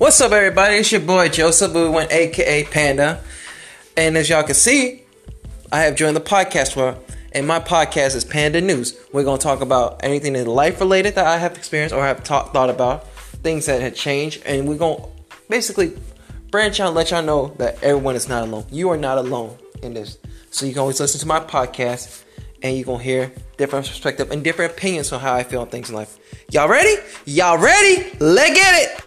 What's up, everybody? It's your boy Joseph Boo, aka Panda. And as y'all can see, I have joined the podcast world, and my podcast is Panda News. We're gonna talk about anything in life related that I have experienced or have ta- thought about, things that have changed, and we're gonna basically branch out and let y'all know that everyone is not alone. You are not alone in this. So you can always listen to my podcast, and you're gonna hear different perspective and different opinions on how I feel on things in life. Y'all ready? Y'all ready? Let's get it!